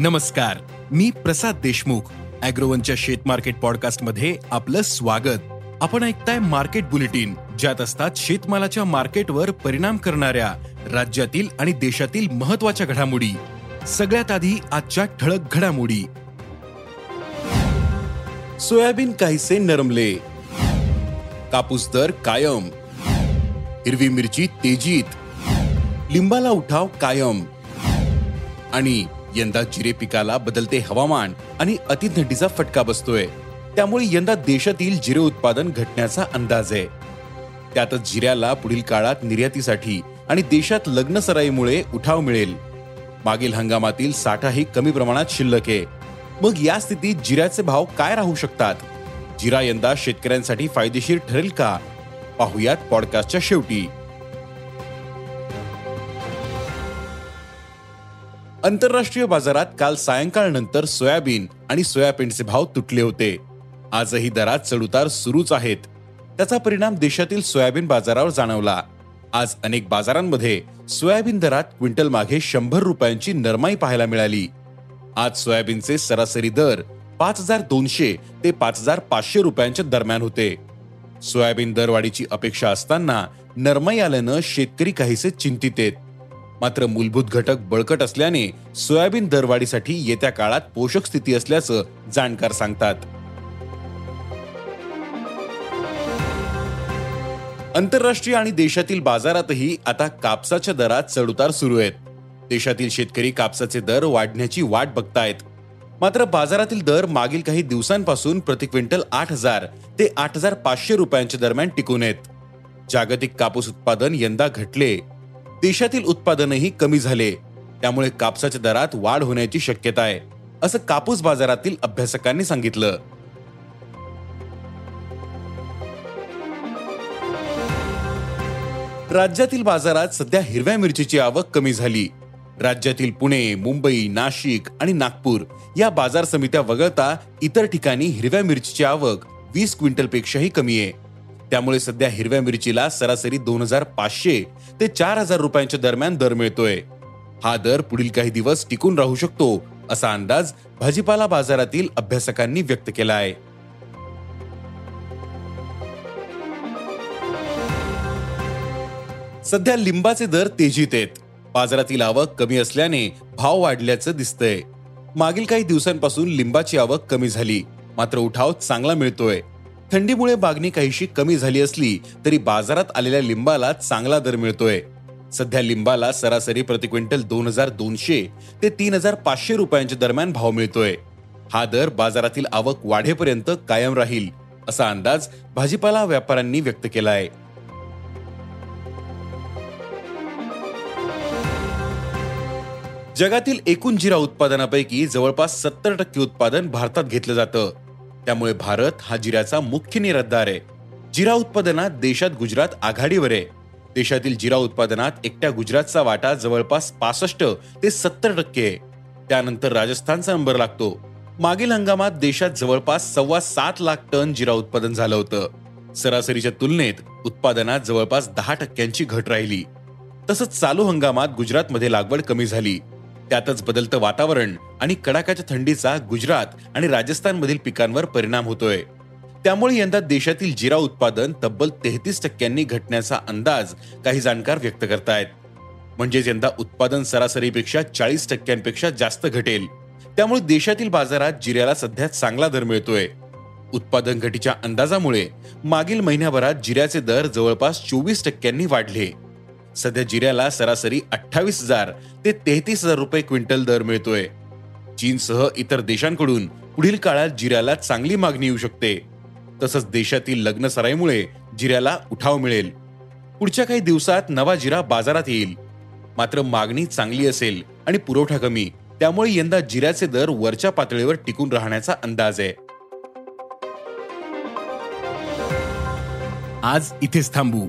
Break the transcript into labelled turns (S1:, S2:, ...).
S1: नमस्कार मी प्रसाद देशमुख अॅग्रोवनच्या शेत मार्केट पॉडकास्टमध्ये आपलं स्वागत. आपण ऐकताय मार्केट बुलेटिन ज्यात असतात शेतमालाच्या मार्केटवर परिणाम करणाऱ्या राज्यातील आणि देशातील महत्त्वाच्या घडामोडी. सगळ्यात आधी आजच्या ठळक घडामोडी. सोयाबीन काहीसे नरमले. कापूस दर कायम. हिरवी मिरची तेजीत. लिंबाला उठाव कायम. आणि यंदा जिरे पिकाला बदलते हवामान आणि अतिथंडीचा फटका बसतोय. त्यामुळे यंदा देशातील जिरे उत्पादन घटण्याचा अंदाज आहे. त्यातच जिऱ्याला पुढील काळात निर्यातीसाठी आणि देशात लग्न सराईमुळे उठाव मिळेल. मागील हंगामातील साठाही कमी प्रमाणात शिल्लक आहे. मग या स्थितीत जिऱ्याचे भाव काय राहू शकतात? जिरा यंदा शेतकऱ्यांसाठी फायदेशीर ठरेल का? पाहुयात पॉडकास्टच्या शेवटी. आंतरराष्ट्रीय बाजारात काल सायंकाळनंतर सोयाबीन आणि सोयाबीनचे भाव तुटले होते. आजही दरात चढउतार सुरूच आहेत. त्याचा परिणाम देशातील सोयाबीन बाजारावर जाणवला. आज अनेक बाजारांमध्ये सोयाबीन दरात क्विंटल मागे शंभर रुपयांची नरमाई पाहायला मिळाली. आज सोयाबीनचे सरासरी दर पाच हजार दोनशे ते पाच हजार पाचशे रुपयांच्या दरम्यान होते. सोयाबीन दरवाढीची अपेक्षा असताना नरमाई आल्यानं शेतकरी काहीसे चिंतित आहेत. मात्र मूलभूत घटक बळकट असल्याने सोयाबीन दरवाढीसाठी येत्या काळात पोषक स्थिती असल्याचं जाणकार सांगतात. आंतरराष्ट्रीय आणि देशातील बाजारातही आता कापसाच्या दरात चढउतार सुरू आहेत. देशातील शेतकरी कापसाचे दर वाढण्याची वाट बघतायत. मात्र बाजारातील दर मागील काही दिवसांपासून प्रति क्विंटल आठ हजार ते आठ हजार पाचशे रुपयांच्या दरम्यान टिकून आहेत. जागतिक कापूस उत्पादन यंदा घटले. देशातील उत्पादनही कमी झाले. त्यामुळे कापसाच्या दरात वाढ होण्याची शक्यता आहे असं कापूस बाजारातील अभ्यासकांनी सांगितलं. राज्यातील बाजारात सध्या हिरव्या मिरचीची आवक कमी झाली. राज्यातील पुणे मुंबई नाशिक आणि नागपूर या बाजार समित्या वगळता इतर ठिकाणी हिरव्या मिरचीची आवक वीस क्विंटल पेक्षाही कमी आहे. त्यामुळे सध्या हिरव्या मिरचीला सरासरी दोन हजार पाचशे ते चार हजार रुपयांच्या दरम्यान दर मिळतोय. हा दर पुढील काही दिवस टिकून राहू शकतो असा अंदाज भाजीपाला बाजारातील अभ्यासकांनी व्यक्त केला आहे सध्या लिंबाचे दर तेजीत आहेत. बाजारातील आवक कमी असल्याने भाव वाढल्याचं दिसतंय. मागील काही दिवसांपासून लिंबाची आवक कमी झाली. मात्र उठाव चांगला मिळतोय. थंडीमुळे मागणी काहीशी कमी झाली असली तरी बाजारात आलेल्या लिंबाला चांगला दर मिळतोय. सध्या लिंबाला सरासरी प्रति क्विंटल दोन हजार दोनशे ते तीन हजार पाचशे रुपयांच्या दरम्यान भाव मिळतोय. हा दर बाजारातील आवक वाढेपर्यंत कायम राहील असा अंदाज भाजीपाला व्यापाऱ्यांनी व्यक्त केला आहे जगातील एकूण जिरा उत्पादनापैकी जवळपास सत्तर टक्के उत्पादन भारतात घेतलं जातं. त्यामुळे भारत हा जिऱ्याचा मुख्य निर्यातदार आहे. जिरा उत्पादनात देशात गुजरात आघाडीवर आहे. देशातील जिरा उत्पादनात एकट्या गुजरातचा वाटा जवळपास पासष्ट ते सत्तर टक्के आहे. त्यानंतर राजस्थानचा नंबर लागतो. मागील हंगामात देशात जवळपास सव्वा सात लाख टन जिरा उत्पादन झालं होतं. सरासरीच्या तुलनेत उत्पादनात जवळपास दहा टक्क्यांची घट राहिली. तसंच चालू हंगामात गुजरातमध्ये लागवड कमी झाली. त्यातच बदलतं वातावरण आणि कडाक्याच्या थंडीचा गुजरात आणि राजस्थानमधील पिकांवर परिणाम होतोय. त्यामुळे यंदा देशातील जिरा उत्पादन तब्बल तेहतीस टक्क्यांनी घटण्याचा अंदाज काही जाणकार व्यक्त करतायत. म्हणजेच यंदा उत्पादन सरासरीपेक्षा चाळीस टक्क्यांपेक्षा जास्त घटेल. त्यामुळे देशातील बाजारात जिऱ्याला सध्या चांगला दर मिळतोय. उत्पादन घटीच्या अंदाजामुळे मागील महिन्याभरात जिऱ्याचे दर जवळपास चोवीस टक्क्यांनी वाढले. सध्या जिऱ्याला सरासरी अठ्ठावीस हजार ते तेहतीस हजार रुपये क्विंटल दर मिळतोय. चीनसह इतर देशांकडून पुढील काळात जिऱ्याला चांगली मागणी येऊ शकते. तसंच देशातील लग्न सराईमुळे जिऱ्याला उठाव मिळेल. पुढच्या काही दिवसात नवा जिरा बाजारात येईल. मात्र मागणी चांगली असेल आणि पुरवठा कमी त्यामुळे यंदा जिऱ्याचे दर वरच्या पातळीवर टिकून राहण्याचा अंदाज आहे. आज इथेच थांबू.